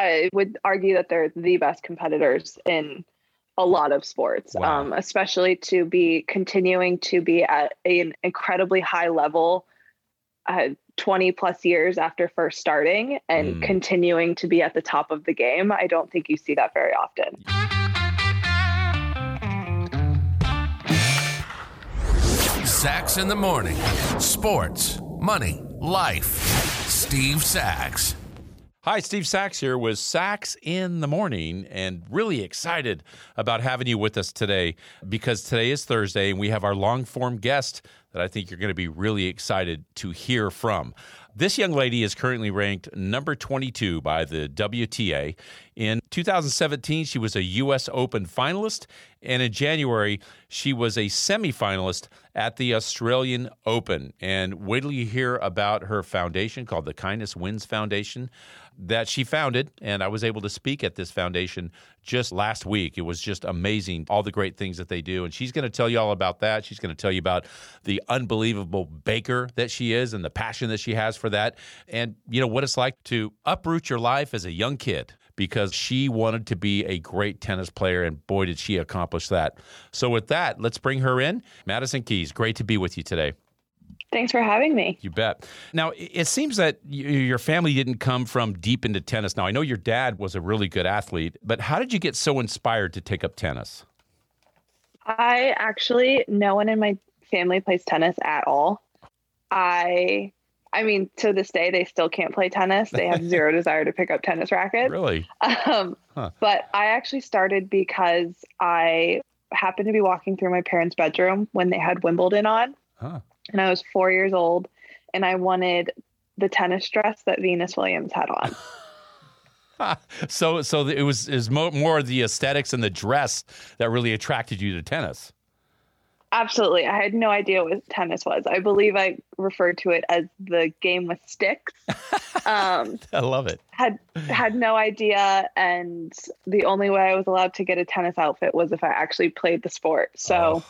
I would argue that they're the best competitors in a lot of sports, Wow. um, especially to be continuing to be at an incredibly high level uh, 20 plus years after first starting and Mm. continuing to be at the top of the game. I don't think you see that very often. Sax in the morning. Sports, money, life. Steve Sax. Hi, Steve Sax here with Sax in the Morning, and really excited about having you with us today because today is Thursday and we have our long form guest that I think you're going to be really excited to hear from. This young lady is currently ranked number 22 by the WTA. In 2017, she was a U.S. Open finalist, and in January, she was a semifinalist at the Australian Open. And wait till you hear about her foundation called the Kindness Wins Foundation that she founded. And I was able to speak at this foundation just last week. It was just amazing, all the great things that they do. And she's going to tell you all about that. She's going to tell you about the unbelievable baker that she is and the passion that she has for that. And, you know, what it's like to uproot your life as a young kid because she wanted to be a great tennis player, and boy, did she accomplish that. So, with that, let's bring her in. Madison Keys, great to be with you today. Thanks for having me. You bet. Now, it seems that y- your family didn't come from deep into tennis. Now, I know your dad was a really good athlete, but how did you get so inspired to take up tennis? I actually, no one in my family plays tennis at all. I, I mean, to this day, they still can't play tennis. They have zero desire to pick up tennis rackets. Really? Um, Huh. But I actually started because I happened to be walking through my parents' bedroom when they had Wimbledon on, Huh. and I was four years old, and I wanted the tennis dress that Venus Williams had on. So, so it was is mo- more the aesthetics and the dress that really attracted you to tennis. Absolutely. I had no idea what tennis was. I believe I referred to it as the game with sticks. Um, I love it. had had no idea and the only way I was allowed to get a tennis outfit was if I actually played the sport. So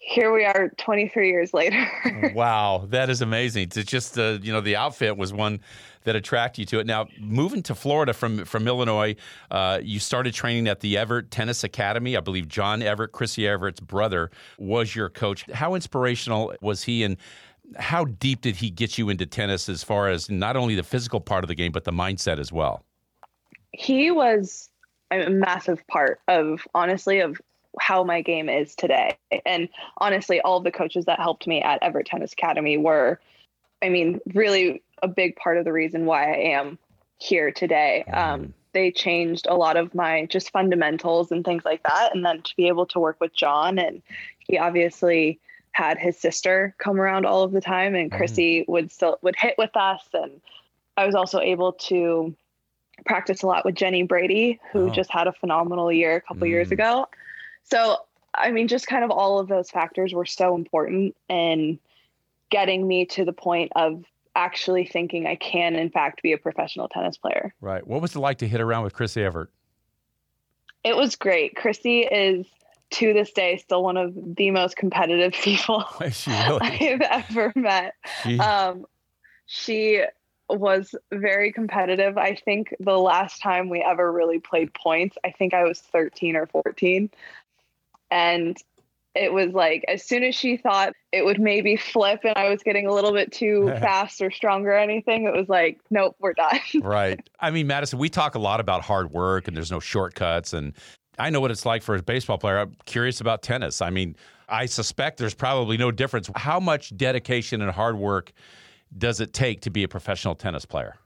here we are 23 years later. wow, that is amazing. It's just uh, you know the outfit was one that attracted you to it. Now moving to Florida from from Illinois, uh, you started training at the Evert Tennis Academy. I believe John Evert, Chrissy Evert's brother, was your coach. How inspirational was he, and how deep did he get you into tennis as far as not only the physical part of the game but the mindset as well? he was a massive part of honestly of how my game is today. And honestly, all of the coaches that helped me at Evert Tennis Academy were, I mean, really a big part of the reason why I am here today. Um, they changed a lot of my just fundamentals and things like that. And then to be able to work with John, and he obviously had his sister come around all of the time, and Chrissy would still would hit with us, and I was also able to practice a lot with Jenny Brady, who Oh. just had a phenomenal year a couple years Mm. ago. So, I mean, just kind of all of those factors were so important in getting me to the point of actually thinking I can, in fact, be a professional tennis player. Right. What was it like to hit around with Chrissy Evert? It was great. Chrissy is to this day still one of the most competitive people really? I've ever met. She- Um, she was very competitive. I think the last time we ever really played points, I think I was 13 or 14. And it was like as soon as she thought it would maybe flip and I was getting a little bit too fast or strong or anything, it was like, nope, we're done. right. I mean, Madison, we talk a lot about hard work and there's no shortcuts. And I know what it's like for a baseball player. I'm curious about tennis. I mean, I suspect there's probably no difference. How much dedication and hard work does it take to be a professional tennis player?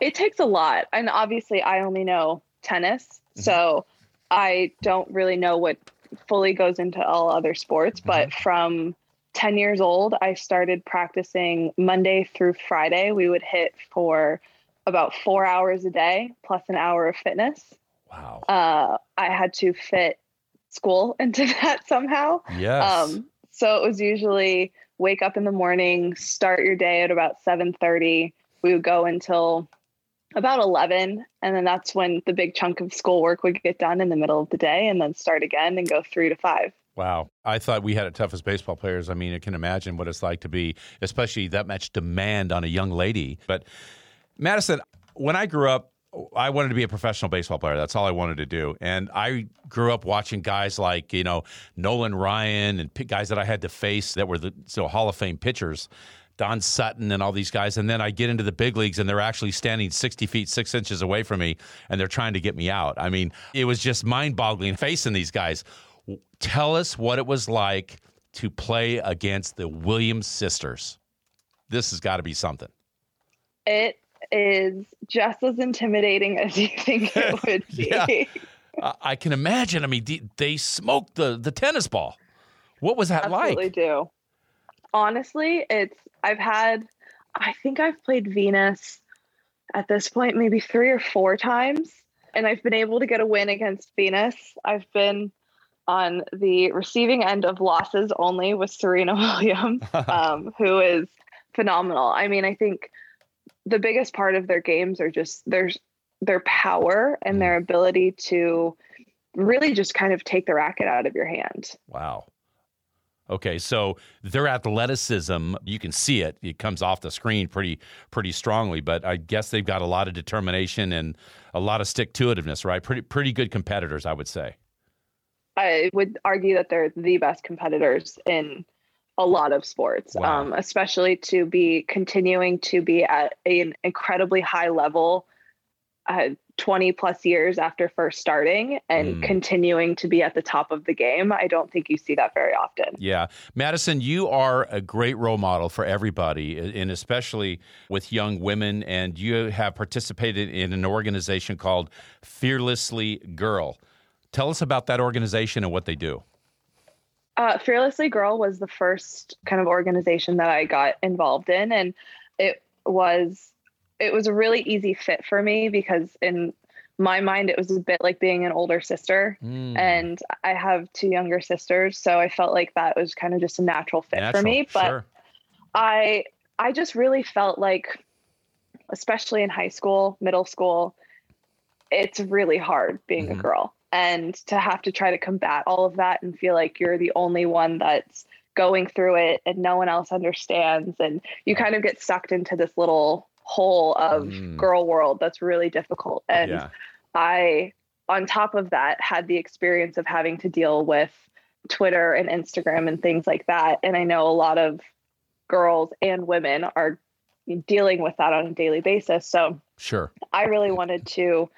it takes a lot and obviously i only know tennis mm-hmm. so i don't really know what fully goes into all other sports but from 10 years old i started practicing monday through friday we would hit for about four hours a day plus an hour of fitness Wow. uh, i had to fit school into that somehow yes. um, so it was usually wake up in the morning, start your day at about 7:30. We would go until about 11, and then that's when the big chunk of schoolwork would get done in the middle of the day, and then start again and go three to five. Wow. I thought we had it tough as baseball players. I mean, I can imagine what it's like to be, especially that much demand on a young lady. But Madison, when I grew up, I wanted to be a professional baseball player. That's all I wanted to do. And I grew up watching guys like, you know, Nolan Ryan and guys that I had to face that were the so Hall of Fame pitchers. Don Sutton and all these guys. And then I get into the big leagues and they're actually standing 60 feet, six inches away from me and they're trying to get me out. I mean, it was just mind boggling facing these guys. Tell us what it was like to play against the Williams sisters. This has got to be something. It is just as intimidating as you think it would be. yeah. I can imagine. I mean, they smoked the, the tennis ball. What was that Absolutely like? Absolutely do. Honestly, it's I've had I think I've played Venus at this point maybe 3 or 4 times and I've been able to get a win against Venus. I've been on the receiving end of losses only with Serena Williams, um, who is phenomenal. I mean, I think the biggest part of their games are just their their power and their mm. ability to really just kind of take the racket out of your hand. Wow. Okay, so their athleticism, you can see it. It comes off the screen pretty pretty strongly, but I guess they've got a lot of determination and a lot of stick to itiveness, right? Pretty pretty good competitors, I would say. I would argue that they're the best competitors in a lot of sports, wow. um, especially to be continuing to be at an incredibly high level uh, 20 plus years after first starting and mm. continuing to be at the top of the game. I don't think you see that very often. Yeah. Madison, you are a great role model for everybody, and especially with young women. And you have participated in an organization called Fearlessly Girl. Tell us about that organization and what they do. Uh, Fearlessly Girl was the first kind of organization that I got involved in, and it was it was a really easy fit for me because in my mind it was a bit like being an older sister mm. and i have two younger sisters so i felt like that was kind of just a natural fit natural, for me but sure. i i just really felt like especially in high school middle school it's really hard being mm-hmm. a girl and to have to try to combat all of that and feel like you're the only one that's going through it and no one else understands and you kind of get sucked into this little hole of mm. girl world that's really difficult and yeah. i on top of that had the experience of having to deal with twitter and instagram and things like that and i know a lot of girls and women are dealing with that on a daily basis so sure i really wanted to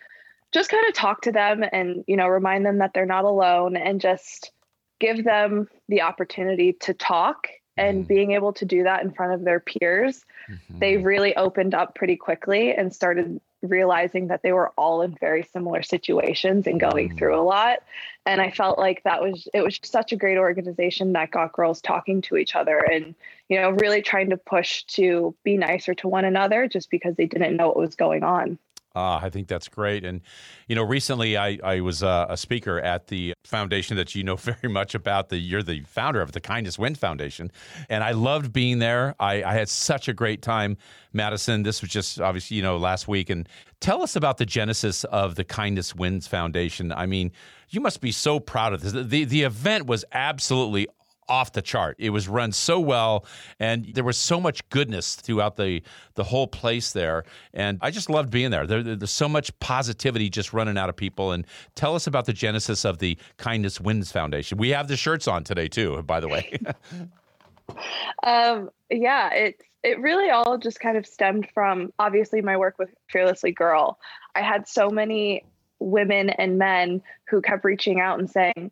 just kind of talk to them and you know remind them that they're not alone and just give them the opportunity to talk and mm. being able to do that in front of their peers mm-hmm. they really opened up pretty quickly and started realizing that they were all in very similar situations and going mm. through a lot and i felt like that was it was such a great organization that got girls talking to each other and you know really trying to push to be nicer to one another just because they didn't know what was going on uh, I think that's great. And, you know, recently I, I was uh, a speaker at the foundation that you know very much about. The You're the founder of the Kindness Wins Foundation. And I loved being there. I, I had such a great time, Madison. This was just obviously, you know, last week. And tell us about the genesis of the Kindness Wins Foundation. I mean, you must be so proud of this. The, the event was absolutely off the chart. It was run so well, and there was so much goodness throughout the the whole place there. And I just loved being there. there. There's so much positivity just running out of people. And tell us about the genesis of the Kindness Wins Foundation. We have the shirts on today too, by the way. um, yeah, it's it really all just kind of stemmed from obviously my work with Fearlessly Girl. I had so many women and men who kept reaching out and saying,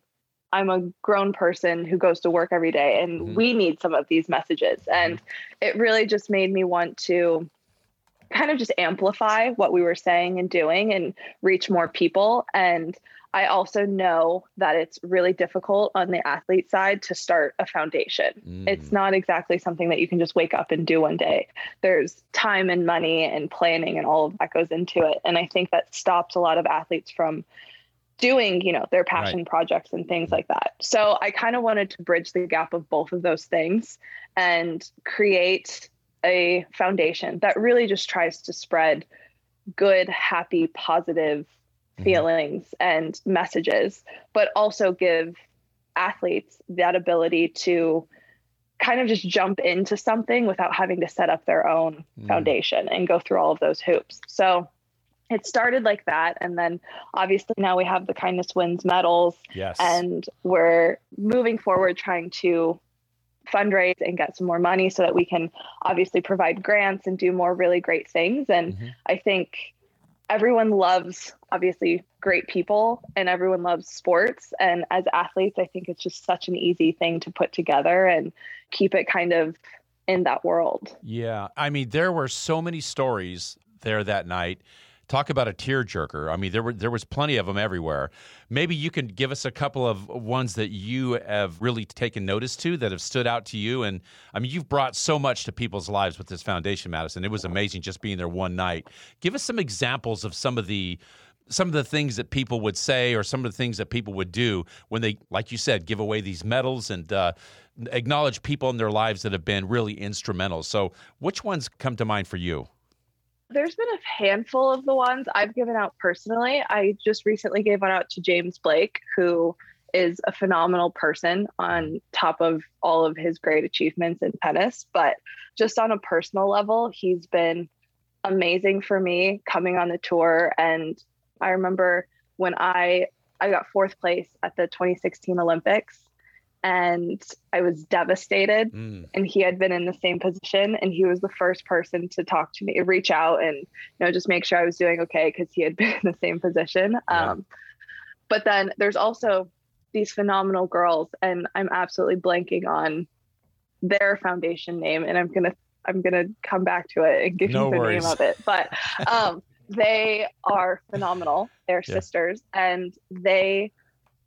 I'm a grown person who goes to work every day and mm-hmm. we need some of these messages. And it really just made me want to kind of just amplify what we were saying and doing and reach more people. And I also know that it's really difficult on the athlete side to start a foundation. Mm. It's not exactly something that you can just wake up and do one day. There's time and money and planning and all of that goes into it. And I think that stops a lot of athletes from doing you know their passion right. projects and things like that so i kind of wanted to bridge the gap of both of those things and create a foundation that really just tries to spread good happy positive mm-hmm. feelings and messages but also give athletes that ability to kind of just jump into something without having to set up their own mm. foundation and go through all of those hoops so it started like that. And then obviously now we have the Kindness Wins medals. Yes. And we're moving forward trying to fundraise and get some more money so that we can obviously provide grants and do more really great things. And mm-hmm. I think everyone loves obviously great people and everyone loves sports. And as athletes, I think it's just such an easy thing to put together and keep it kind of in that world. Yeah. I mean, there were so many stories there that night talk about a tearjerker. I mean, there were there was plenty of them everywhere. Maybe you can give us a couple of ones that you have really taken notice to that have stood out to you. And I mean, you've brought so much to people's lives with this foundation, Madison. It was amazing just being there one night. Give us some examples of some of the some of the things that people would say or some of the things that people would do when they like you said give away these medals and uh, acknowledge people in their lives that have been really instrumental so which ones come to mind for you there's been a handful of the ones I've given out personally. I just recently gave one out to James Blake, who is a phenomenal person on top of all of his great achievements in tennis. But just on a personal level, he's been amazing for me coming on the tour. And I remember when I I got fourth place at the 2016 Olympics and I was devastated. Mm. And he had been in the same position, and he was the first person to talk to me, reach out, and you know just make sure I was doing okay because he had been in the same position. Yeah. Um, but then there's also these phenomenal girls, and I'm absolutely blanking on their foundation name, and I'm gonna I'm gonna come back to it and give no you the worries. name of it. But um, they are phenomenal. They're yeah. sisters, and they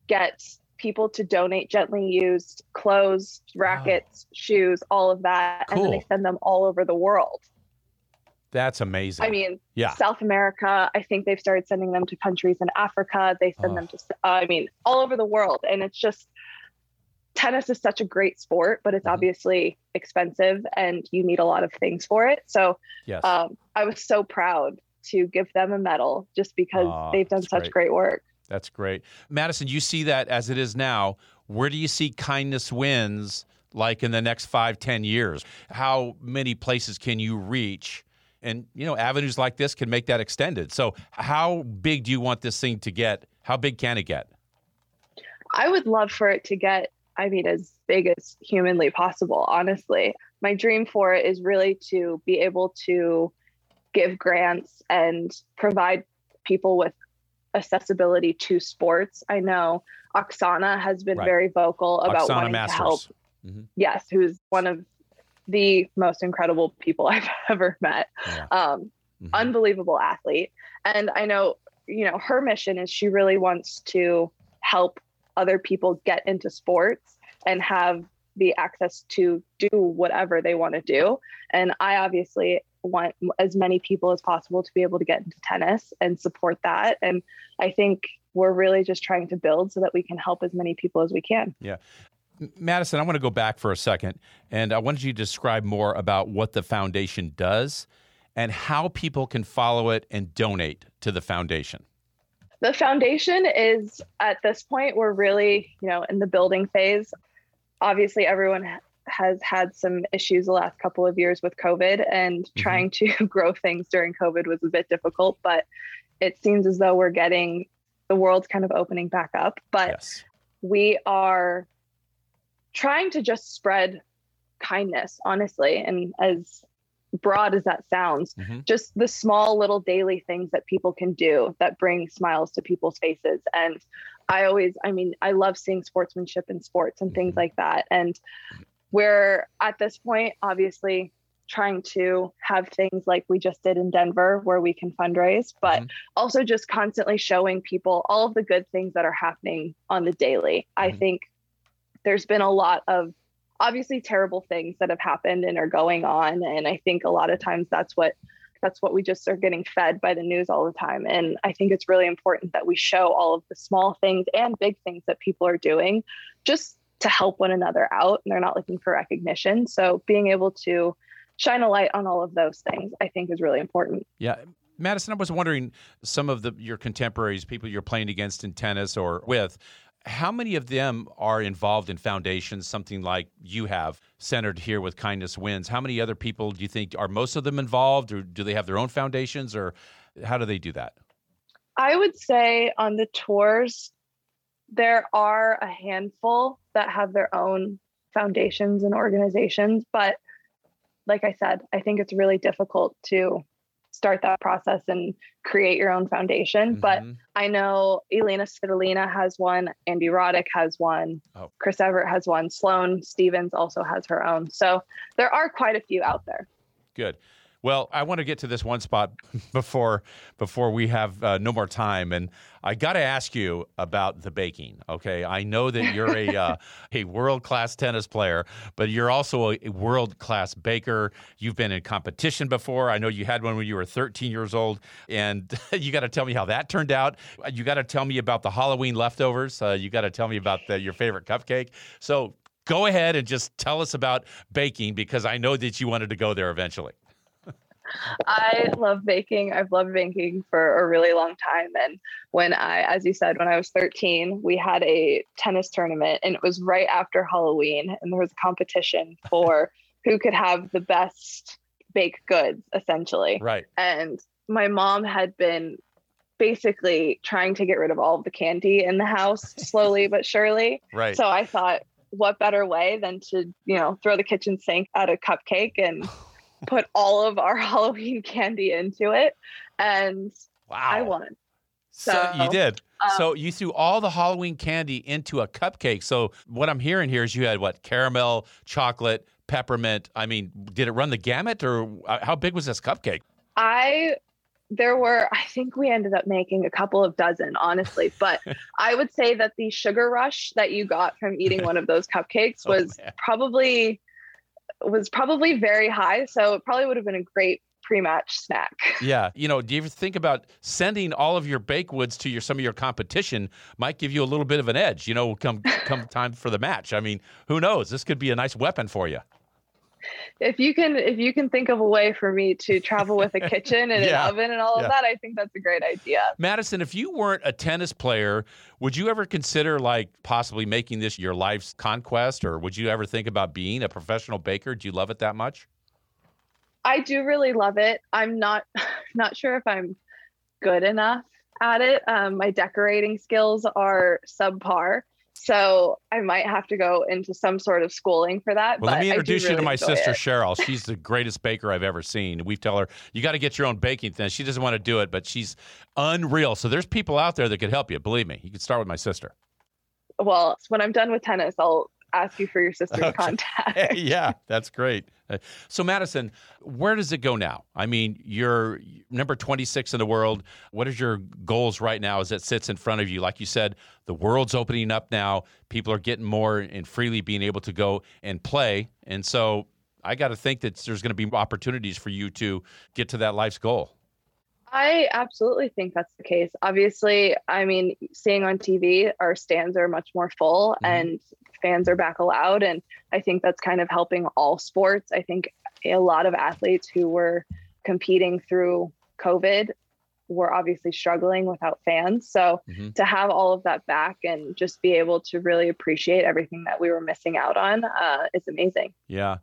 get people to donate gently used clothes, rackets, wow. shoes, all of that. Cool. And then they send them all over the world. That's amazing. I mean, yeah. South America, I think they've started sending them to countries in Africa. They send oh. them to, uh, I mean, all over the world. And it's just, tennis is such a great sport, but it's mm-hmm. obviously expensive and you need a lot of things for it. So yes. um, I was so proud to give them a medal just because oh, they've done such great. great work. That's great. Madison, you see that as it is now. Where do you see kindness wins like in the next five, ten years? How many places can you reach? And, you know, avenues like this can make that extended. So, how big do you want this thing to get? How big can it get? I would love for it to get, I mean, as big as humanly possible, honestly. My dream for it is really to be able to give grants and provide people with accessibility to sports. I know Oksana has been right. very vocal about Oksana wanting Masters. to help. Mm-hmm. Yes, who's one of the most incredible people I've ever met. Yeah. Um, mm-hmm. Unbelievable athlete. And I know, you know, her mission is she really wants to help other people get into sports and have the access to do whatever they want to do. And I obviously want as many people as possible to be able to get into tennis and support that. And I think we're really just trying to build so that we can help as many people as we can. Yeah. Madison, I want to go back for a second and I wanted you to describe more about what the foundation does and how people can follow it and donate to the foundation. The foundation is at this point, we're really, you know, in the building phase. Obviously, everyone has had some issues the last couple of years with COVID, and mm-hmm. trying to grow things during COVID was a bit difficult. But it seems as though we're getting the world's kind of opening back up. But yes. we are trying to just spread kindness, honestly, and as broad as that sounds, mm-hmm. just the small little daily things that people can do that bring smiles to people's faces. And I always, I mean, I love seeing sportsmanship in sports and things mm-hmm. like that. And we're at this point, obviously, trying to have things like we just did in Denver where we can fundraise, but mm-hmm. also just constantly showing people all of the good things that are happening on the daily. Mm-hmm. I think there's been a lot of obviously terrible things that have happened and are going on and I think a lot of times that's what that's what we just are getting fed by the news all the time and I think it's really important that we show all of the small things and big things that people are doing just to help one another out and they're not looking for recognition. So being able to shine a light on all of those things, I think is really important. Yeah. Madison, I was wondering some of the your contemporaries, people you're playing against in tennis or with, how many of them are involved in foundations, something like you have centered here with Kindness Wins? How many other people do you think are most of them involved, or do they have their own foundations, or How do they do that? I would say on the tours, there are a handful that have their own foundations and organizations. But like I said, I think it's really difficult to start that process and create your own foundation. Mm-hmm. But I know Elina Svitolina has one, Andy Roddick has one, oh. Chris Evert has one, Sloane Stevens also has her own. So there are quite a few out there. Good. Well, I want to get to this one spot before before we have uh, no more time, and I got to ask you about the baking. Okay, I know that you're a uh, a world class tennis player, but you're also a world class baker. You've been in competition before. I know you had one when you were 13 years old, and you got to tell me how that turned out. You got to tell me about the Halloween leftovers. Uh, you got to tell me about the, your favorite cupcake. So go ahead and just tell us about baking because I know that you wanted to go there eventually. I love baking. I've loved baking for a really long time. And when I, as you said, when I was 13, we had a tennis tournament and it was right after Halloween. And there was a competition for who could have the best baked goods, essentially. Right. And my mom had been basically trying to get rid of all of the candy in the house slowly but surely. Right. So I thought, what better way than to, you know, throw the kitchen sink at a cupcake and put all of our Halloween candy into it, and wow. I won. So, so you did. Um, so you threw all the Halloween candy into a cupcake. So what I'm hearing here is you had what caramel, chocolate, peppermint. I mean, did it run the gamut, or uh, how big was this cupcake? I there were i think we ended up making a couple of dozen honestly but i would say that the sugar rush that you got from eating one of those cupcakes oh, was oh, probably was probably very high. So it probably would have been a great pre-match snack. Yeah, you know, do you ever think about sending all of your baked goods to your some of your competition? Might give you a little bit of an edge. You know, come come time for the match. I mean, who knows? This could be a nice weapon for you if you can if you can think of a way for me to travel with a kitchen and yeah. an oven and all of that, I think that's a great idea. Madison, if you weren't a tennis player, would you ever consider like possibly making this your life's conquest or would you ever think about being a professional baker? Do you love it that much? I do really love it. I'm not not sure if I'm good enough at it. Um, my decorating skills are subpar. So I might have to go into some sort of schooling for that. Well, let me introduce really you to my sister it. Cheryl. She's the greatest baker I've ever seen. We tell her you got to get your own baking thing. She doesn't want to do it, but she's unreal. So there's people out there that could help you. Believe me, you can start with my sister. Well, when I'm done with tennis, I'll ask you for your sister's okay. contact. yeah, that's great. Uh, so, Madison, where does it go now? I mean, you're number 26 in the world. What is your goals right now as it sits in front of you? Like you said, the world's opening up now. People are getting more and freely being able to go and play. And so, I got to think that there's going to be opportunities for you to get to that life's goal. I absolutely think that's the case. Obviously, I mean, seeing on TV, our stands are much more full mm-hmm. and fans are back allowed. And I think that's kind of helping all sports. I think a lot of athletes who were competing through COVID were obviously struggling without fans. So mm-hmm. to have all of that back and just be able to really appreciate everything that we were missing out on uh, is amazing. Yeah.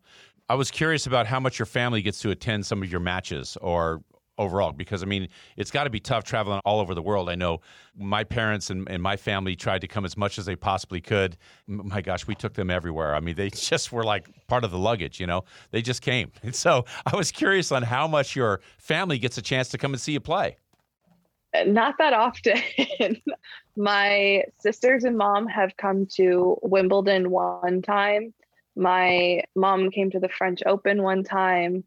I was curious about how much your family gets to attend some of your matches or overall because I mean it's got to be tough traveling all over the world. I know my parents and, and my family tried to come as much as they possibly could. My gosh, we took them everywhere. I mean, they just were like part of the luggage, you know. They just came. And so I was curious on how much your family gets a chance to come and see you play. Uh, not that often. my sisters and mom have come to Wimbledon one time. My mom came to the French Open one time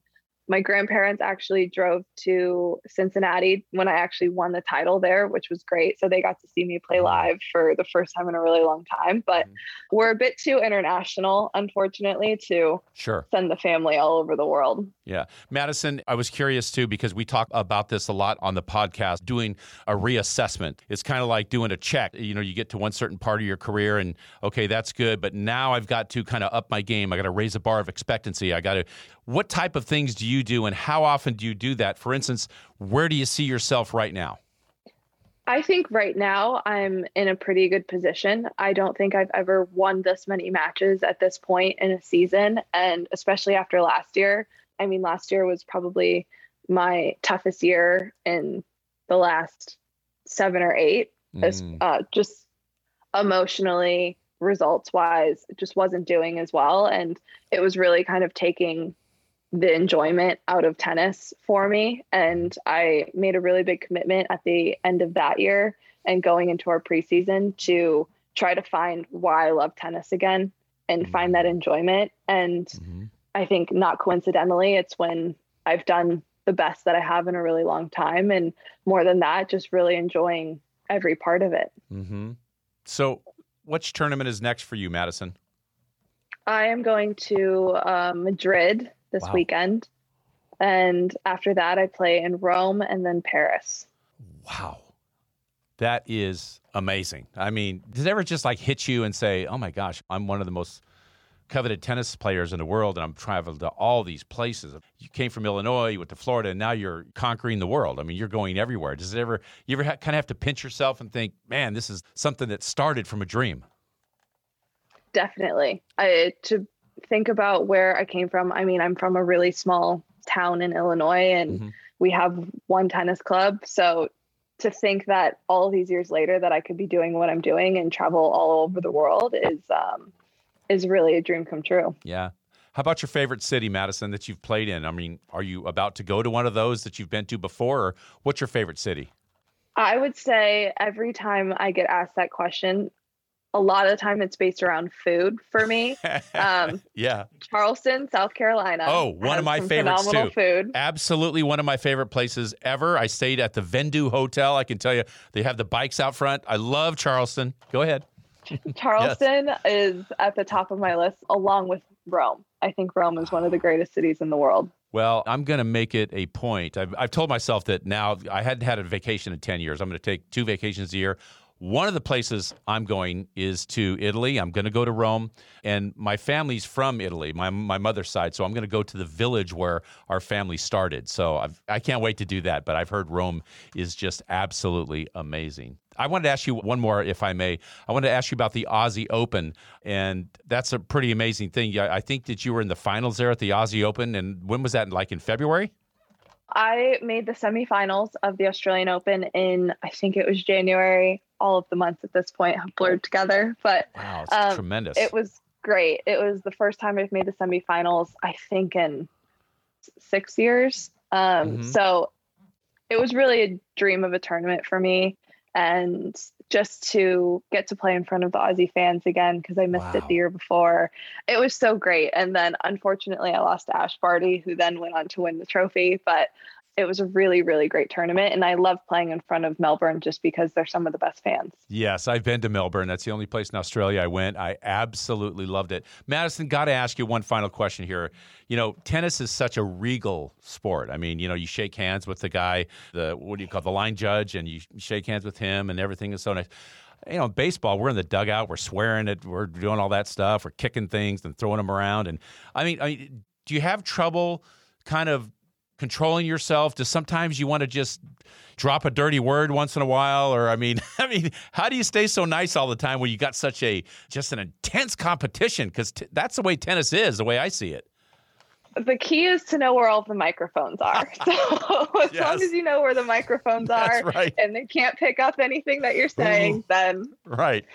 my grandparents actually drove to Cincinnati when I actually won the title there, which was great. So they got to see me play live for the first time in a really long time. But mm-hmm. we're a bit too international, unfortunately, to sure. send the family all over the world. Yeah. Madison, I was curious too, because we talk about this a lot on the podcast, doing a reassessment. It's kind of like doing a check. You know, you get to one certain part of your career and, okay, that's good. But now I've got to kind of up my game. I got to raise the bar of expectancy. I got to, what type of things do you do and how often do you do that? For instance, where do you see yourself right now? I think right now I'm in a pretty good position. I don't think I've ever won this many matches at this point in a season. And especially after last year, I mean, last year was probably my toughest year in the last seven or eight. As, Mm. uh, just emotionally, results wise, it just wasn't doing as well. And it was really kind of taking the enjoyment out of tennis for me. And I made a really big commitment at the end of that year and going into our preseason to try to find why I love tennis again and find that enjoyment. And Mhm. I think not coincidentally, it's when I've done the best that I have in a really long time. And more than that, just really enjoying every part of it. Mm-hmm. So, which tournament is next for you, Madison? I am going to uh, Madrid this Wow. weekend. And after that, I play in Rome and then Paris. Wow. That is amazing. I mean, does it ever just like hit you and say, oh my gosh, I'm one of the most coveted tennis players in the world and I'm traveling to all these places? You came from Illinois, you went to Florida, and now you're conquering the world. I mean, you're going everywhere. Does it ever, you ever ha- kind of have to pinch yourself and think, man, this is something that started from a dream? Definitely. I to think about where I came from. I mean, I'm from a really small town in Illinois and Mhm. we have one tennis club. So to think that all these years later that I could be doing what I'm doing and travel all over the world is um is really a dream come true. Yeah. How about your favorite city, Madison, that you've played in? I mean, are you about to go to one of those that you've been to before, or what's your favorite city? I would say every time I get asked that question, a lot of the time it's based around food for me. Um, yeah. Charleston, South Carolina. Oh, one of my favorites, phenomenal too. Food. Absolutely one of my favorite places ever. I stayed at the Vendue Hotel. I can tell you, they have the bikes out front. I love Charleston. Go ahead. Charleston is at the top of my list, along with Rome. I think Rome is one of the greatest cities in the world. Well, I'm going to make it a point. I've, I've told myself that now I hadn't had a vacation in 10 years. I'm going to take two vacations a year. One of the places I'm going is to Italy. I'm going to go to Rome, and my family's from Italy, my, my mother's side. So I'm going to go to the village where our family started. So I've, I can't wait to do that. But I've heard Rome is just absolutely amazing. I wanted to ask you one more, if I may. I wanted to ask you about the Aussie Open, and that's a pretty amazing thing. I think that you were in the finals there at the Aussie Open, and when was that? Like in February? I made the semifinals of the Australian Open in, I think it was January. All of the months at this point have blurred together, but Wow, it's Um, tremendous. it was great. It was the first time I've made the semifinals, I think, in six years. Um, Mhm. So it was really a dream of a tournament for me. And just to get to play in front of the Aussie fans again, because I missed it the year before, it was so great. And then unfortunately, I lost to Ash Barty, who then went on to win the trophy. But it was a really, really great tournament. And I love playing in front of Melbourne just because they're some of the best fans. Yes, I've been to Melbourne. That's the only place in Australia I went. I absolutely loved it. Madison, got to ask you one final question here. You know, tennis is such a regal sport. I mean, you know, you shake hands with the guy, the what do you call the line judge, and you shake hands with him, and everything is so nice. You know, baseball, we're in the dugout, we're swearing it, we're doing all that stuff, we're kicking things and throwing them around. And I mean, I mean do you have trouble kind of controlling yourself? Does sometimes you want to just drop a dirty word once in a while? Or I mean, I mean, how do you stay so nice all the time when you got such a just an intense competition? Because t- that's the way tennis is, the way I see it. the key is to know where all the microphones are. So as Yes. long as you know where the microphones That's are right. and they can't pick up anything that you're saying, then Right.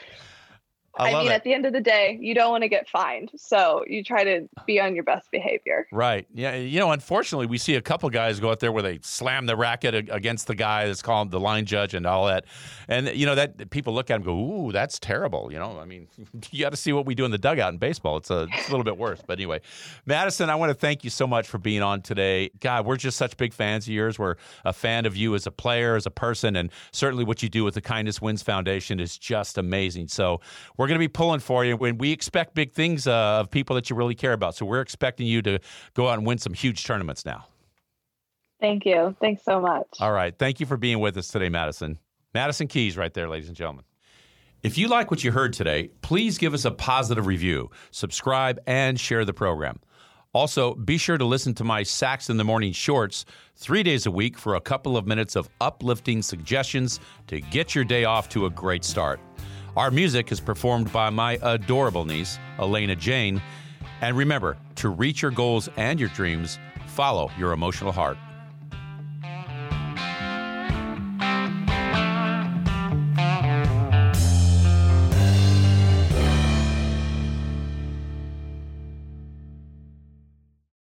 I, I, mean, it. at the end of the day, you don't want to get fined. So you try to be on your best behavior. Right. Yeah. You know, unfortunately, we see a couple guys go out there where they slam the racket against the guy that's called the line judge and all that. And, you know, that people look at him and go, ooh, that's terrible. You know, I mean, you got to see what we do in the dugout in baseball. It's a, it's a little bit worse. But anyway, Madison, I want to thank you so much for being on today. God, we're just such big fans of yours. We're a fan of you as a player, as a person, and certainly what you do with the Kindness Wins Foundation is just amazing. So we're going to be pulling for you when we expect big things uh, of people that you really care about. So we're expecting you to go out and win some huge tournaments now. Thank you. Thanks so much. All right. Thank you for being with us today, Madison. Madison Keys, right there, ladies and gentlemen. If you like what you heard today, please give us a positive review, subscribe, and share the program. Also, be sure to listen to my Sax in the Morning shorts three days a week for a couple of minutes of uplifting suggestions to get your day off to a great start. Our music is performed by my adorable niece, Elena Jane. And remember, to reach your goals and your dreams, follow your emotional heart.